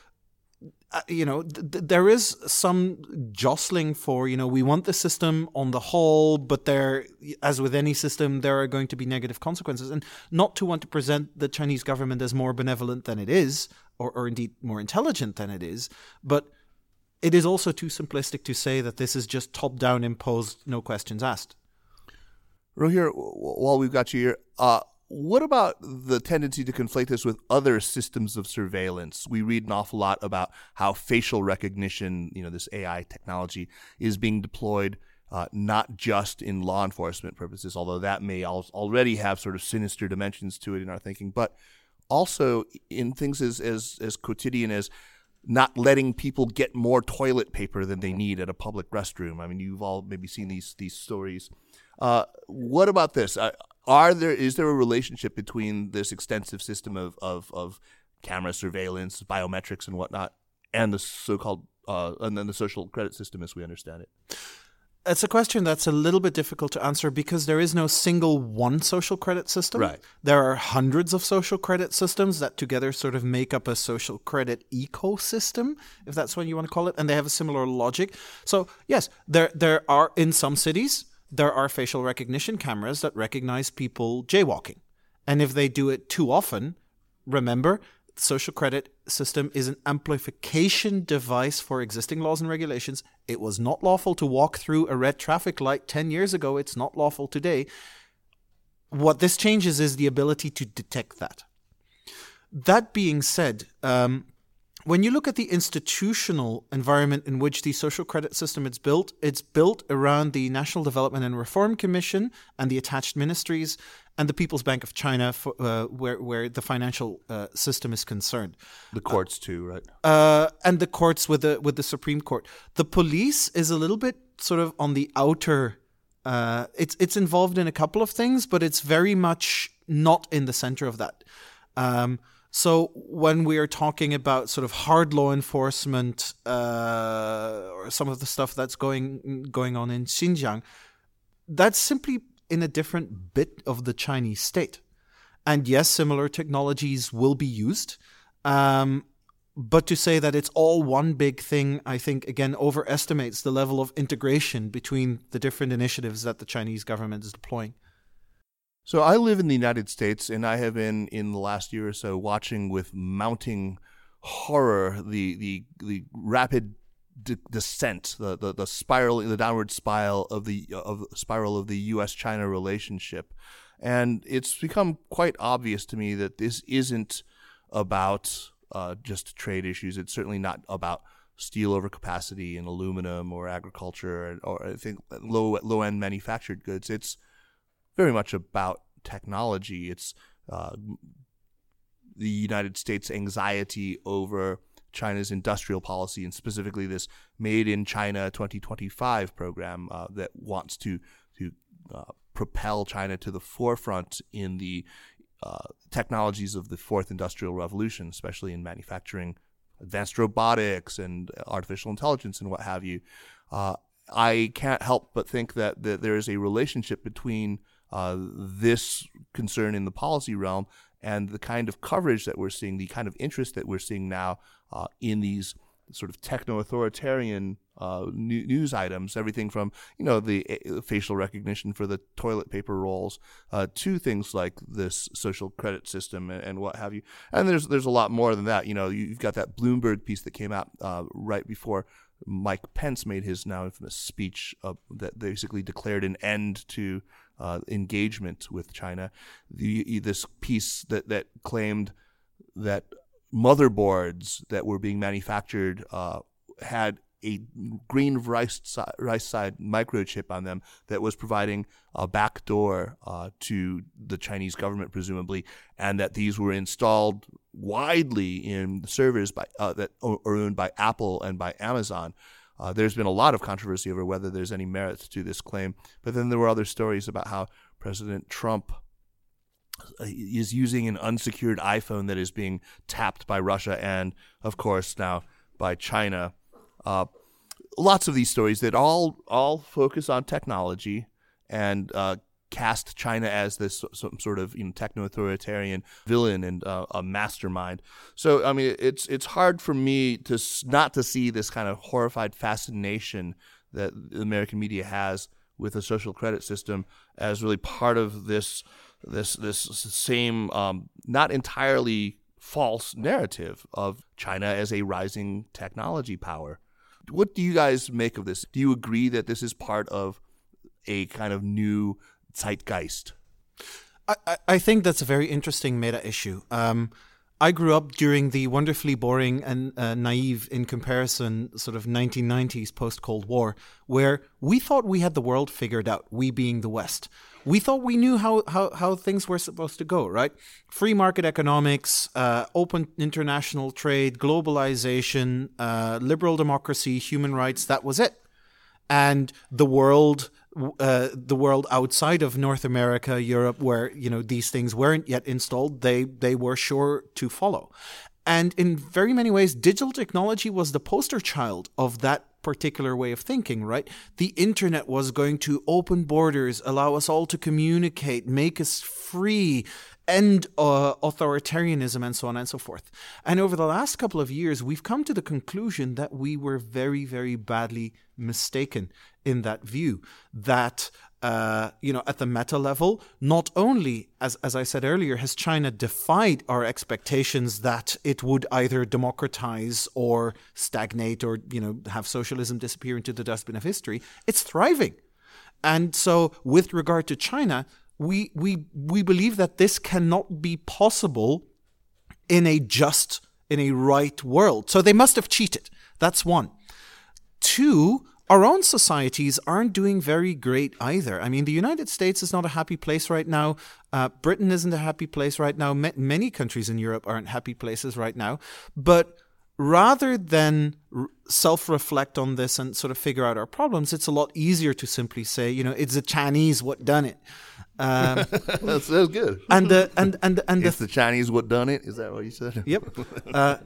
Uh, you know, th- th- there is some jostling for, you know, we want the system on the whole, but there, as with any system, there are going to be negative consequences. And not to want to present the Chinese government as more benevolent than it is, or, or indeed more intelligent than it is, but it is also too simplistic to say that this is just top down imposed, no questions asked. Rogier, while we've got you here, uh, what about the tendency to conflate this with other systems of surveillance? We read an awful lot about how facial recognition, you know, this AI technology, is being deployed uh, not just in law enforcement purposes, although that may al- already have sort of sinister dimensions to it in our thinking, but also in things as, as, as quotidian as not letting people get more toilet paper than they need at a public restroom. I mean, you've all maybe seen these these stories. Uh, what about this? Uh, are there is there a relationship between this extensive system of, of, of camera surveillance, biometrics, and whatnot, and the so-called uh, and then the social credit system as we understand it? It's a question that's a little bit difficult to answer because there is no single one social credit system. Right. There are hundreds of social credit systems that together sort of make up a social credit ecosystem, if that's what you want to call it, and they have a similar logic. So yes, there there are in some cities there are facial recognition cameras that recognize people jaywalking, and if they do it too often, remember social credit system is an amplification device for existing laws and regulations. It was not lawful to walk through a red traffic light 10 years ago. It's not lawful today. What this changes is the ability to detect that. That being said, um, when you look at the institutional environment in which the social credit system is built, it's built around the National Development and Reform Commission and the attached ministries and the People's Bank of China, for, uh, where where the financial uh, system is concerned, The courts too, right? uh, and the courts with the with the Supreme Court. The police is a little bit sort of on the outer. Uh, it's it's involved in a couple of things, but it's very much not in the center of that. Um, so when we are talking about sort of hard law enforcement uh, or some of the stuff that's going going on in Xinjiang, that's simply in a different bit of the Chinese state. And yes, similar technologies will be used. Um, but to say that it's all one big thing, I think, again, overestimates the level of integration between the different initiatives that the Chinese government is deploying. So I live in the United States, and I have been in the last year or so watching with mounting horror the the the rapid de- descent, the, the the spiral, the downward spiral of the of spiral of the U.S. China relationship, And it's become quite obvious to me that this isn't about uh, just trade issues. It's certainly not about steel overcapacity in aluminum or agriculture or, or I think low low end manufactured goods. It's very much about technology. It's uh, the United States' anxiety over China's industrial policy and specifically this Made in China 2025 program uh, that wants to to uh, propel China to the forefront in the uh, technologies of the fourth industrial revolution, especially in manufacturing advanced robotics and artificial intelligence and what have you. Uh, I can't help but think that, that there is a relationship between uh, this concern in the policy realm and the kind of coverage that we're seeing, the kind of interest that we're seeing now uh, in these sort of techno-authoritarian uh, news items, everything from you know the uh, facial recognition for the toilet paper rolls uh, to things like this social credit system and, and, what have you. And there's there's a lot more than that. You know, you've got that Bloomberg piece that came out uh, right before Mike Pence made his now infamous speech that basically declared an end to uh, engagement with China. The, this piece that that claimed that motherboards that were being manufactured uh, had a green rice, rice side microchip on them that was providing a backdoor uh, to the Chinese government, presumably, and that these were installed widely in servers by, uh, that are owned by Apple and by Amazon. Uh, there's been a lot of controversy over whether there's any merit to this claim, but then there were other stories about how President Trump uh, is using an unsecured iPhone that is being tapped by Russia and, of course, now by China. Uh, lots of these stories that all all focus on technology and uh, cast China as this some sort of you know, techno-authoritarian villain and uh, a mastermind. So I mean, it's it's hard for me to not to see this kind of horrified fascination that the American media has with a social credit system as really part of this this this same um, not entirely false narrative of China as a rising technology power. What do you guys make of this? Do you agree that this is part of a kind of new zeitgeist? I, I think that's a very interesting meta issue. Um, I grew up during the wonderfully boring and uh, naive, in comparison, sort of 1990s post Cold War, where we thought we had the world figured out, we being the West. We thought we knew how, how, how things were supposed to go, right? Free market economics, uh, open international trade, globalization, uh, liberal democracy, human rights, that was it. And the world uh, the world outside of North America, Europe, where you know these things weren't yet installed, they they were sure to follow. And in very many ways, digital technology was the poster child of that particular way of thinking, right? The internet was going to open borders, allow us all to communicate, make us free, end uh, authoritarianism, and so on and so forth. And over the last couple of years, we've come to the conclusion that we were very, very badly mistaken in that view that uh, you know, at the meta level, not only, as, as I said earlier, has China defied our expectations that it would either democratize or stagnate or, you know, have socialism disappear into the dustbin of history, it's thriving. And so, with regard to China, we, we, we believe that this cannot be possible in a just, in a right world. So they must have cheated. That's one. Two, our own societies aren't doing very great either. I mean, the United States is not a happy place right now. Uh, Britain isn't a happy place right now. Ma- many countries in Europe aren't happy places right now. But rather than r- self reflect on this and sort of figure out our problems, it's a lot easier to simply say, you know, it's the Chinese what done it. Um, [LAUGHS] that's, that's good. And the and and and it's the, the Chinese what done it. Is that what you said? Yep. Uh,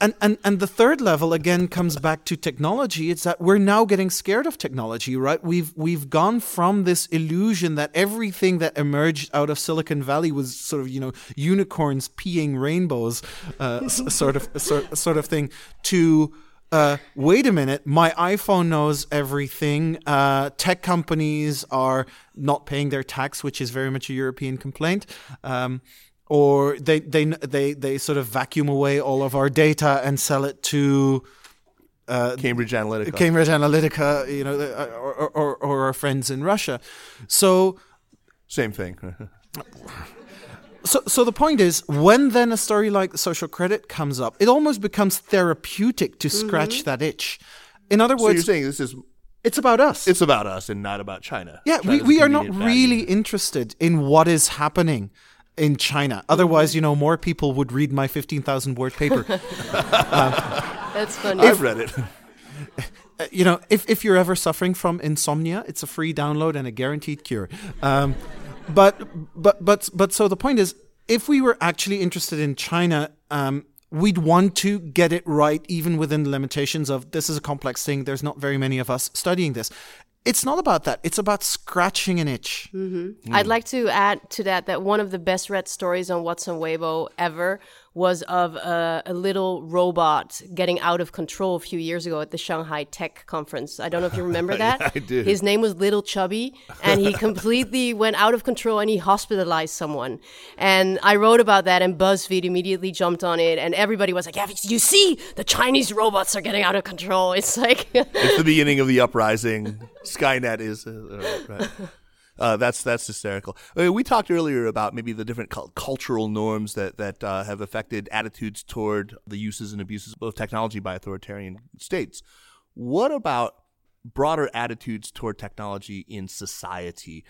and, and and the third level again comes back to technology it's that we're now getting scared of technology right we've we've gone from this illusion that everything that emerged out of silicon valley was sort of you know unicorns peeing rainbows uh, sort of sort, sort of thing to uh, wait a minute, my iPhone knows everything. Uh, tech companies are not paying their tax, which is very much a European complaint. Um, or they they they they sort of vacuum away all of our data and sell it to uh, Cambridge Analytica. Cambridge Analytica, you know, uh, or, or, or our friends in Russia. So same thing. [LAUGHS] So, so the point is, when then a story like social credit comes up, it almost becomes therapeutic to scratch Mm-hmm. that itch. In other So you're words, saying this is it's about us. it's about us and not about China. yeah, we, China's we are not really value. interested in what is happening in China. Otherwise, you know, more people would read my 15,000 word paper. [LAUGHS] That's funny. I've read it. Uh, you know, if, if you're ever suffering from insomnia, it's a free download and a guaranteed cure. Um, but but but but so the point is, if we were actually interested in China, um, we'd want to get it right, even within the limitations of this is a complex thing. There's not very many of us studying this. It's not about that. It's about scratching an itch. I'd like to add to that that one of the best read stories on What's on Weibo ever was of a, a little robot getting out of control a few years ago at the Shanghai Tech Conference. I don't know if you remember [LAUGHS] that. I do. His name was Little Chubby, and he [LAUGHS] completely went out of control and he hospitalized someone. And I wrote about that, and BuzzFeed immediately jumped on it, and everybody was like, "Yeah, you see, the Chinese robots are getting out of control." It's like. it's the beginning of the uprising. Skynet is uh, right. [LAUGHS] Uh, that's that's hysterical. I mean, we talked earlier about maybe the different cultural norms that that uh, have affected attitudes toward the uses and abuses of technology by authoritarian states. What about broader attitudes toward technology in society?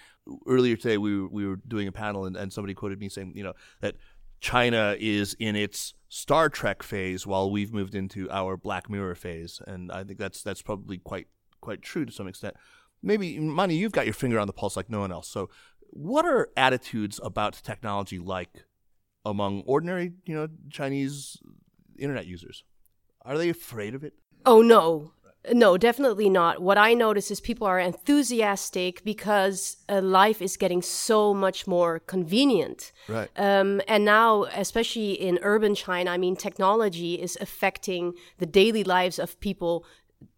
Earlier today, we were, we were doing a panel, and, and somebody quoted me saying, you know, that China is in its Star Trek phase while we've moved into our Black Mirror phase, and I think that's that's probably quite quite true to some extent. Maybe, Manya, you've got your finger on the pulse like no one else. So, what are attitudes about technology like among ordinary, you know, Chinese internet users? Are they afraid of it? Oh no. No, definitely not. What I notice is people are enthusiastic because uh, life is getting so much more convenient. Right. Um, and now, especially in urban China, I mean, technology is affecting the daily lives of people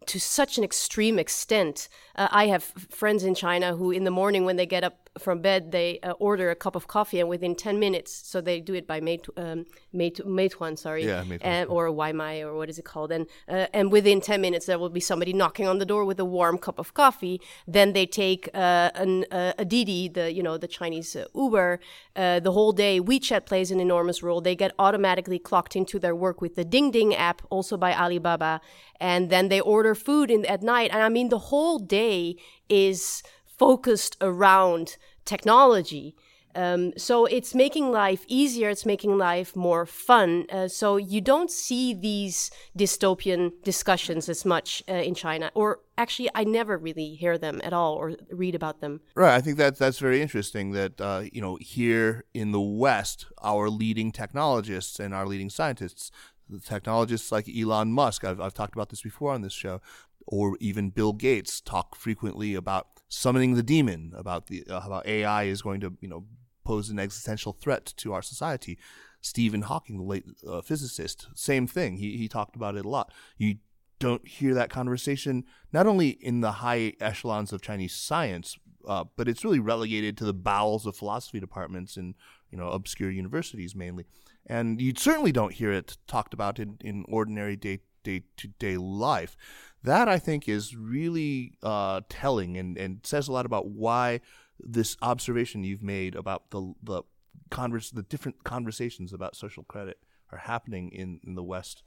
to such an extreme extent. Uh, I have friends in China who, in the morning when they get up from bed, they uh, order a cup of coffee, and within ten minutes, so they do it by Meit, um, Meit, Meituan, sorry, Yeah, Meituan. and, or Waimai, or what is it called? And uh, and within ten minutes, there will be somebody knocking on the door with a warm cup of coffee. Then they take uh, an, uh, a Didi, the you know the Chinese uh, Uber, uh, the whole day. WeChat plays an enormous role. They get automatically clocked into their work with the Ding Ding app, also by Alibaba, and then they order food in at night. And I mean, the whole day is focused around technology. Um, so it's making life easier. It's making life more fun. Uh, so you don't see these dystopian discussions as much uh, in China, or actually, I never really hear them at all or read about them. Right. I think that that's very interesting. That uh, you know, here in the West, our leading technologists and our leading scientists, the technologists like Elon Musk, I've I've talked about this before on this show, or even Bill Gates, talk frequently about summoning the demon, about the uh, about AI is going to you know pose an existential threat to our society. Stephen Hawking, the late uh, physicist, same thing. He he talked about it a lot. You don't hear that conversation not only in the high echelons of Chinese science, uh, but it's really relegated to the bowels of philosophy departments in you know obscure universities mainly. And you certainly don't hear it talked about in, in ordinary day day to day life. That I think is really uh, telling and, and says a lot about why this observation you've made about the the converse the different conversations about social credit are happening in, in the West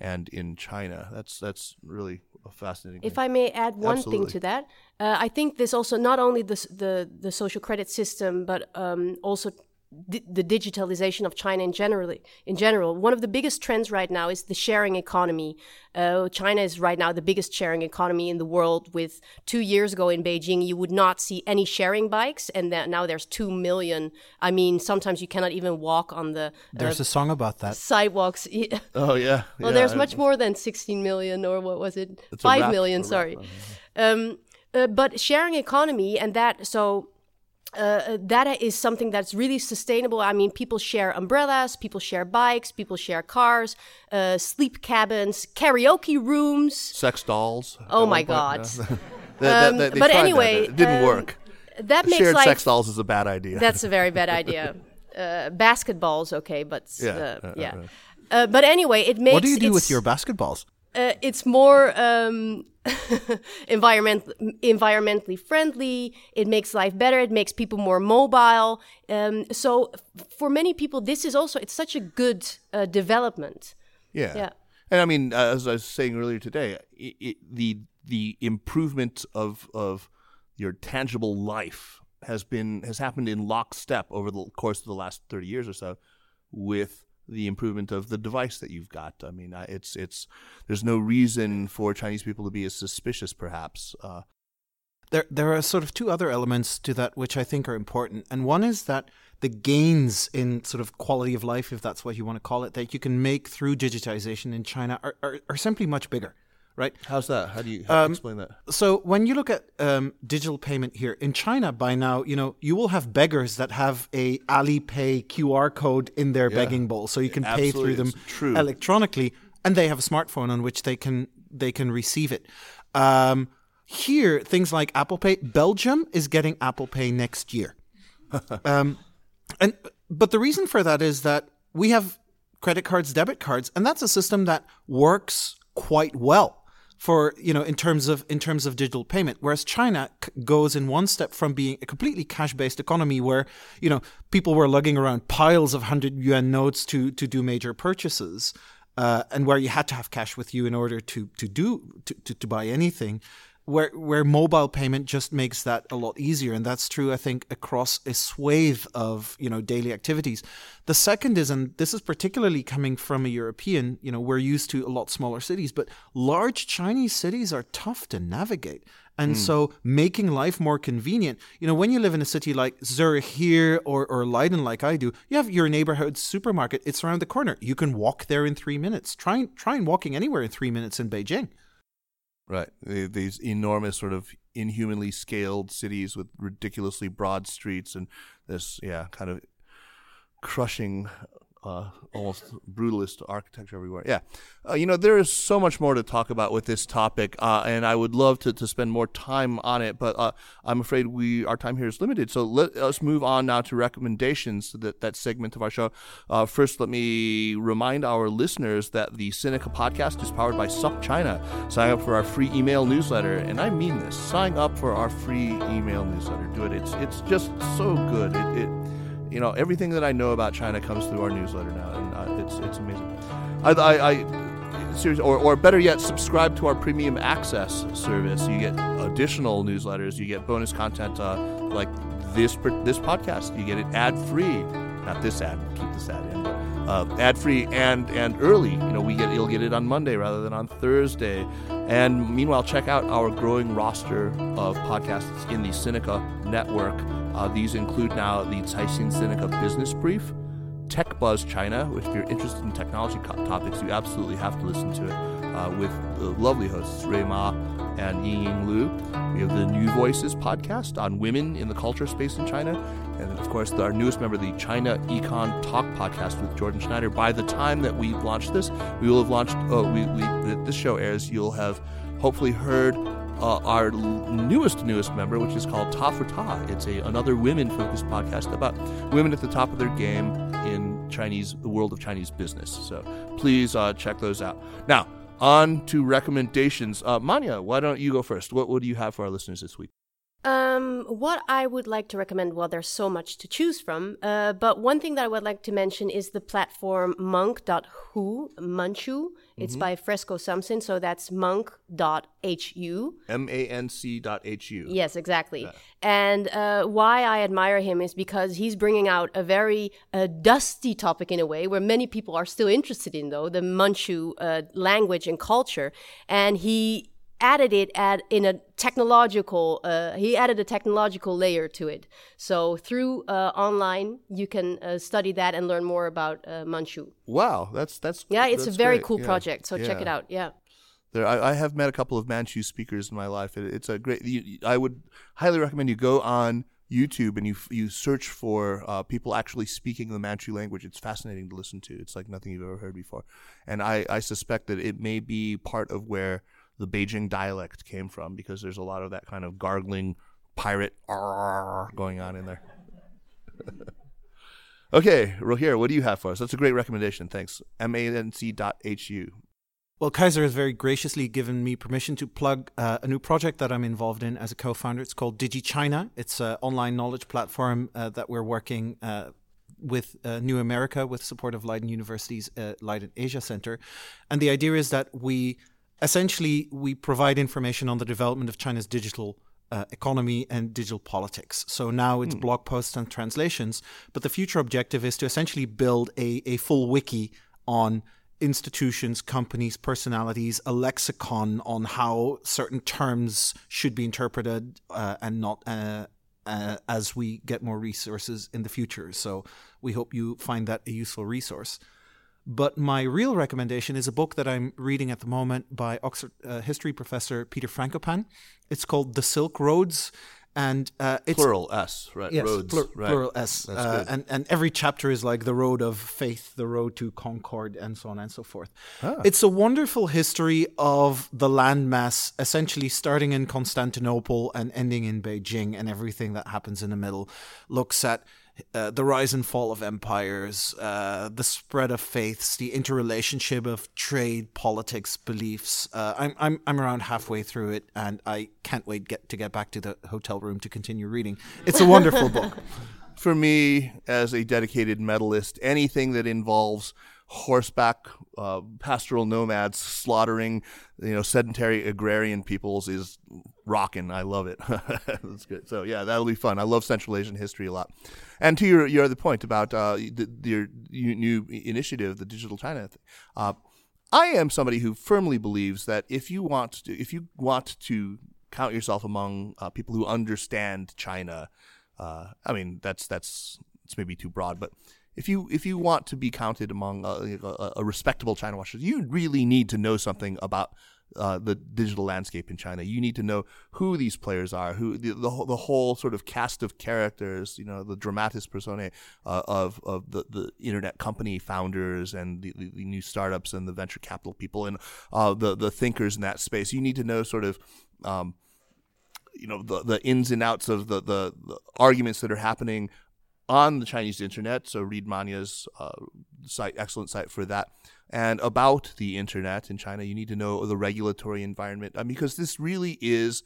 and in China. That's that's really a fascinating. If thing. I may add one thing to that, uh, I think this also not only the the, the social credit system, but um, also di- the digitalization of China in generally in general. One of the biggest trends right now is the sharing economy. Uh, China is right now the biggest sharing economy in the world. With two years ago in Beijing, you would not see any sharing bikes, and that now there's two million. I mean, sometimes you cannot even walk on the uh, There's a song about that. sidewalks. [LAUGHS] oh yeah, Well, yeah, there's I- much more than 16 million, or what was it? It's Five wrap- million, sorry. Um, uh, but sharing economy and that, so uh, that is something that's really sustainable. I mean, people share umbrellas, people share bikes, people share cars, uh, sleep cabins, karaoke rooms. sex dolls. Oh my God. [LAUGHS] They- Um, they- they but tried that. anyway, it didn't um, work. That makes Shared life. sex dolls is a bad idea. That's a very bad idea. [LAUGHS] Uh, basketballs, okay, but Yeah, uh, uh, uh, yeah. uh. Uh, but anyway, it makes What do you do with your basketballs? Uh, it's more um, [LAUGHS] environment environmentally friendly. It makes life better. It makes people more mobile. Um, so for many people, this is also it's such a good uh, development. Yeah. Yeah. And I mean, as I was saying earlier today, it, it, the the improvement of of your tangible life has been has happened in lockstep over the course of the last thirty years or so, with the improvement of the device that you've got. I mean, it's it's there's no reason for Chinese people to be as suspicious, perhaps. Uh, There, there are sort of two other elements to that which I think are important. And one is that the gains in sort of quality of life, if that's what you want to call it, that you can make through digitization in China are, are, are simply much bigger, right? how's that? How do you how, explain that? So when you look at um, digital payment here in China, by now you know you will have beggars that have a Alipay QR code in their begging bowl, so you can pay through them true. electronically, and they have a smartphone on which they can they can receive it. Um, here, things like Apple Pay. Belgium is getting Apple Pay next year. [LAUGHS] um, and but the reason for that is that we have credit cards, debit cards, and that's a system that works quite well for you know in terms of in terms of digital payment. Whereas China c- goes in one step from being a completely cash based economy where you know people were lugging around piles of hundred yuan notes to to do major purchases. Uh, and where you had to have cash with you in order to to do to, to, to buy anything, where where mobile payment just makes that a lot easier. And that's true i think across a swathe of you know daily activities. The second is and this is particularly coming from a european you know we're used to a lot smaller cities but large chinese cities are tough to navigate. And hmm. so making life more convenient you know when you live in a city like zurich here or, or leiden like i do you have your neighborhood supermarket it's around the corner. You can walk there in three minutes. Try, try and walking anywhere in three minutes in beijing Right. These enormous, sort of inhumanly scaled cities with ridiculously broad streets and this, yeah, kind of crushing, uh, almost brutalist architecture everywhere. Yeah. Uh, you know, there is so much more to talk about with this topic, uh, and I would love to, to spend more time on it, but uh, I'm afraid we our time here is limited. So let us move on now to recommendations, that, that segment of our show. Uh, first, let me remind our listeners that the Sinica podcast is powered by SupChina. Sign up for our free email newsletter, and I mean this. Sign up for our free email newsletter. Do it. It's it's just so good. It, it you know everything that I know about China comes through our newsletter now, and uh, it's it's amazing. I, I, I seriously, or, or better yet, subscribe to our premium access service. You get additional newsletters. You get bonus content uh, like this this podcast. You get it ad free. Not this ad. Keep this ad in. Uh, ad free and and early. You know, we get you'll get it on Monday rather than on Thursday. And meanwhile, check out our growing roster of podcasts in the Sinica network. Uh, these include now the Caixin Sinica Business Brief, Tech Buzz China, which if you're interested in technology co- topics, you absolutely have to listen to it uh, with the lovely hosts Rui Ma and Ying Ying Lu. We have the New Voices podcast on women in the culture space in China. And of course, our newest member, the China Econ Talk podcast with Jordan Schneider. By the time that we launch this, we will have launched, oh, we, we, this show airs, you'll have hopefully heard uh, our newest newest member, which is called Ta for Ta. It's a another women focused podcast about women at the top of their game in Chinese the world of Chinese business. So please uh, check those out. Now on to recommendations. Uh, Manya, why don't you go first? What what do you have for our listeners this week? Um, what I would like to recommend, well, there's so much to choose from, uh, but one thing that I would like to mention is the platform manc.hu, Manchu. It's by Fresco Sam-Sang, so that's manc.hu. M A N C dot H U. Yes, exactly. And uh, why I admire him is because he's bringing out a very uh, dusty topic in a way where many people are still interested in, though, the Manchu uh, language and culture. And he added it at in a technological uh, he added a technological layer to it so through uh, online you can uh, study that and learn more about uh, manchu Wow, that's that's yeah it's that's a very great. cool Yeah. project so check it out yeah There, I, I have met a couple of Manchu speakers in my life. It, it's a great. You, I would highly recommend you go on YouTube and you you search for uh, people actually speaking the Manchu language. It's fascinating to listen to. It's like nothing you've ever heard before, and I, I suspect that it may be part of where the Beijing dialect came from because there's a lot of that kind of gargling pirate going on in there. [LAUGHS] okay, Rogier, what do you have for us? That's a great recommendation. Thanks. M A N C dot H U. Well, Kaiser has very graciously given me permission to plug uh, a new project that I'm involved in as a co-founder. It's called DigiChina. It's an online knowledge platform uh, that we're working uh, with uh, New America with support of Leiden University's uh, Leiden Asia Center, and the idea is that we essentially we provide information on the development of China's digital uh, economy and digital politics. So now it's mm. blog posts and translations, but the future objective is to essentially build a, a full wiki on institutions, companies, personalities, a lexicon on how certain terms should be interpreted uh, and not uh, uh, as we get more resources in the future. So we hope you find that a useful resource. But my real recommendation is a book that I'm reading at the moment by Oxford uh, history professor Peter Frankopan. It's called The Silk Roads and uh, it's plural S, right? Yes, Roads, plur- right. plural S, uh, and and every chapter is like the road of faith, the road to concord, and so on and so forth. Ah. It's a wonderful history of the landmass, essentially starting in Constantinople and ending in Beijing, and everything that happens in the middle. Looks at uh, the rise and fall of empires, uh, the spread of faiths, the interrelationship of trade, politics, beliefs. Uh, I'm I'm I'm around halfway through it, and I can't wait get to get back to the hotel room to continue reading. It's a wonderful book. [LAUGHS] For me, as a dedicated medalist, anything that involves horseback uh, pastoral nomads slaughtering, you know, sedentary agrarian peoples is rocking. I love it. [LAUGHS] That's good. So yeah, that'll be fun. I love Central Asian history a lot. And to your your other point about uh, the, your new initiative, the Digital China, uh, I am somebody who firmly believes that if you want to, if you want to count yourself among uh, people who understand China, uh, I mean that's that's it's maybe too broad, but if you if you want to be counted among a, a, a respectable China watcher, you really need to know something about uh, the digital landscape in China. You need to know who these players are, who the, the, the whole sort of cast of characters, you know, the dramatis personae uh, of of the, the internet company founders and the, the, new startups and the venture capital people and uh, the the thinkers in that space. You need to know sort of. Um, you know the the ins and outs of the, the, the arguments that are happening on the Chinese internet. So read Manya's uh, site, excellent site for that. And about the internet in China, you need to know the regulatory environment I mean, because this really is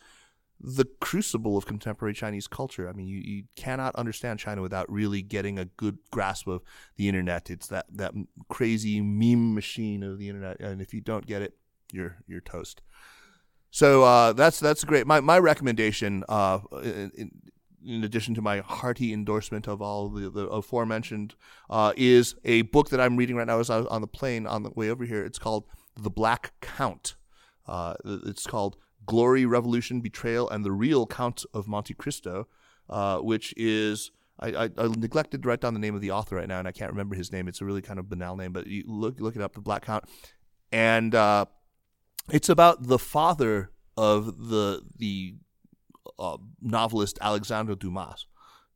the crucible of contemporary Chinese culture. I mean, you, you cannot understand China without really getting a good grasp of the internet. It's that, that crazy meme machine of the internet, and if you don't get it, you're you're toast. So uh, that's that's great. My my recommendation uh, in addition to my hearty endorsement of all the, the aforementioned, uh, is a book that I'm reading right now as I was on the plane on the way over here. It's called The Black Count. Uh, it's called Glory, Revolution, Betrayal, and the Real Count of Monte Cristo, uh, which is. I, I, I, neglected to write down the name of the author right now, and I can't remember his name. It's a really kind of banal name, but you look look it up, The Black Count, and uh, it's about the father of the the uh, novelist Alexandre Dumas,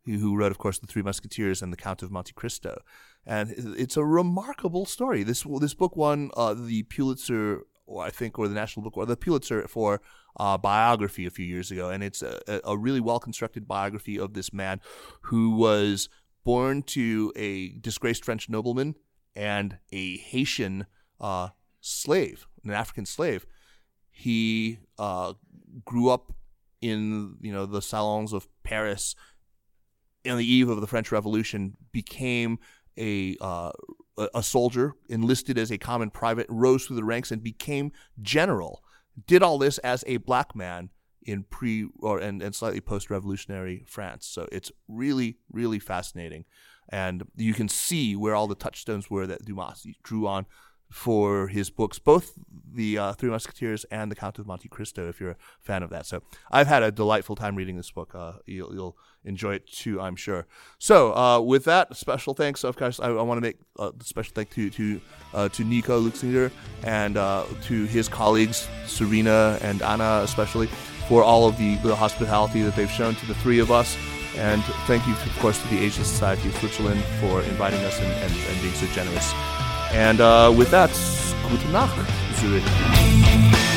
who wrote, of course, The Three Musketeers and The Count of Monte Cristo. And it's a remarkable story. This this book won uh, the Pulitzer, or I think, or the National Book, or the Pulitzer for uh, biography a few years ago. And it's a, a really well constructed biography of this man who was born to a disgraced French nobleman and a Haitian uh, slave, an African slave. He uh, grew up in you know the salons of Paris on the eve of the French Revolution became a uh, a soldier enlisted as a common private rose through the ranks and became general. Did all this as a black man in pre or and, and slightly post revolutionary France. So it's really really fascinating. And you can see where all the touchstones were that Dumas drew on for his books, both the uh, Three Musketeers and the Count of Monte Cristo. If you're a fan of that, so I've had a delightful time reading this book. Uh, you'll, you'll, enjoy it too, I'm sure. So uh, with that, special thanks. Of course, I, I want to make a special thank to to uh, to Nico Luxinger and uh, to his colleagues Serena and Anna, especially for all of the, the hospitality that they've shown to the three of us. And thank you, of course, to the Asian Society of Switzerland for inviting us and, and, and being so generous. And uh, with that, gute Nacht, Zurich.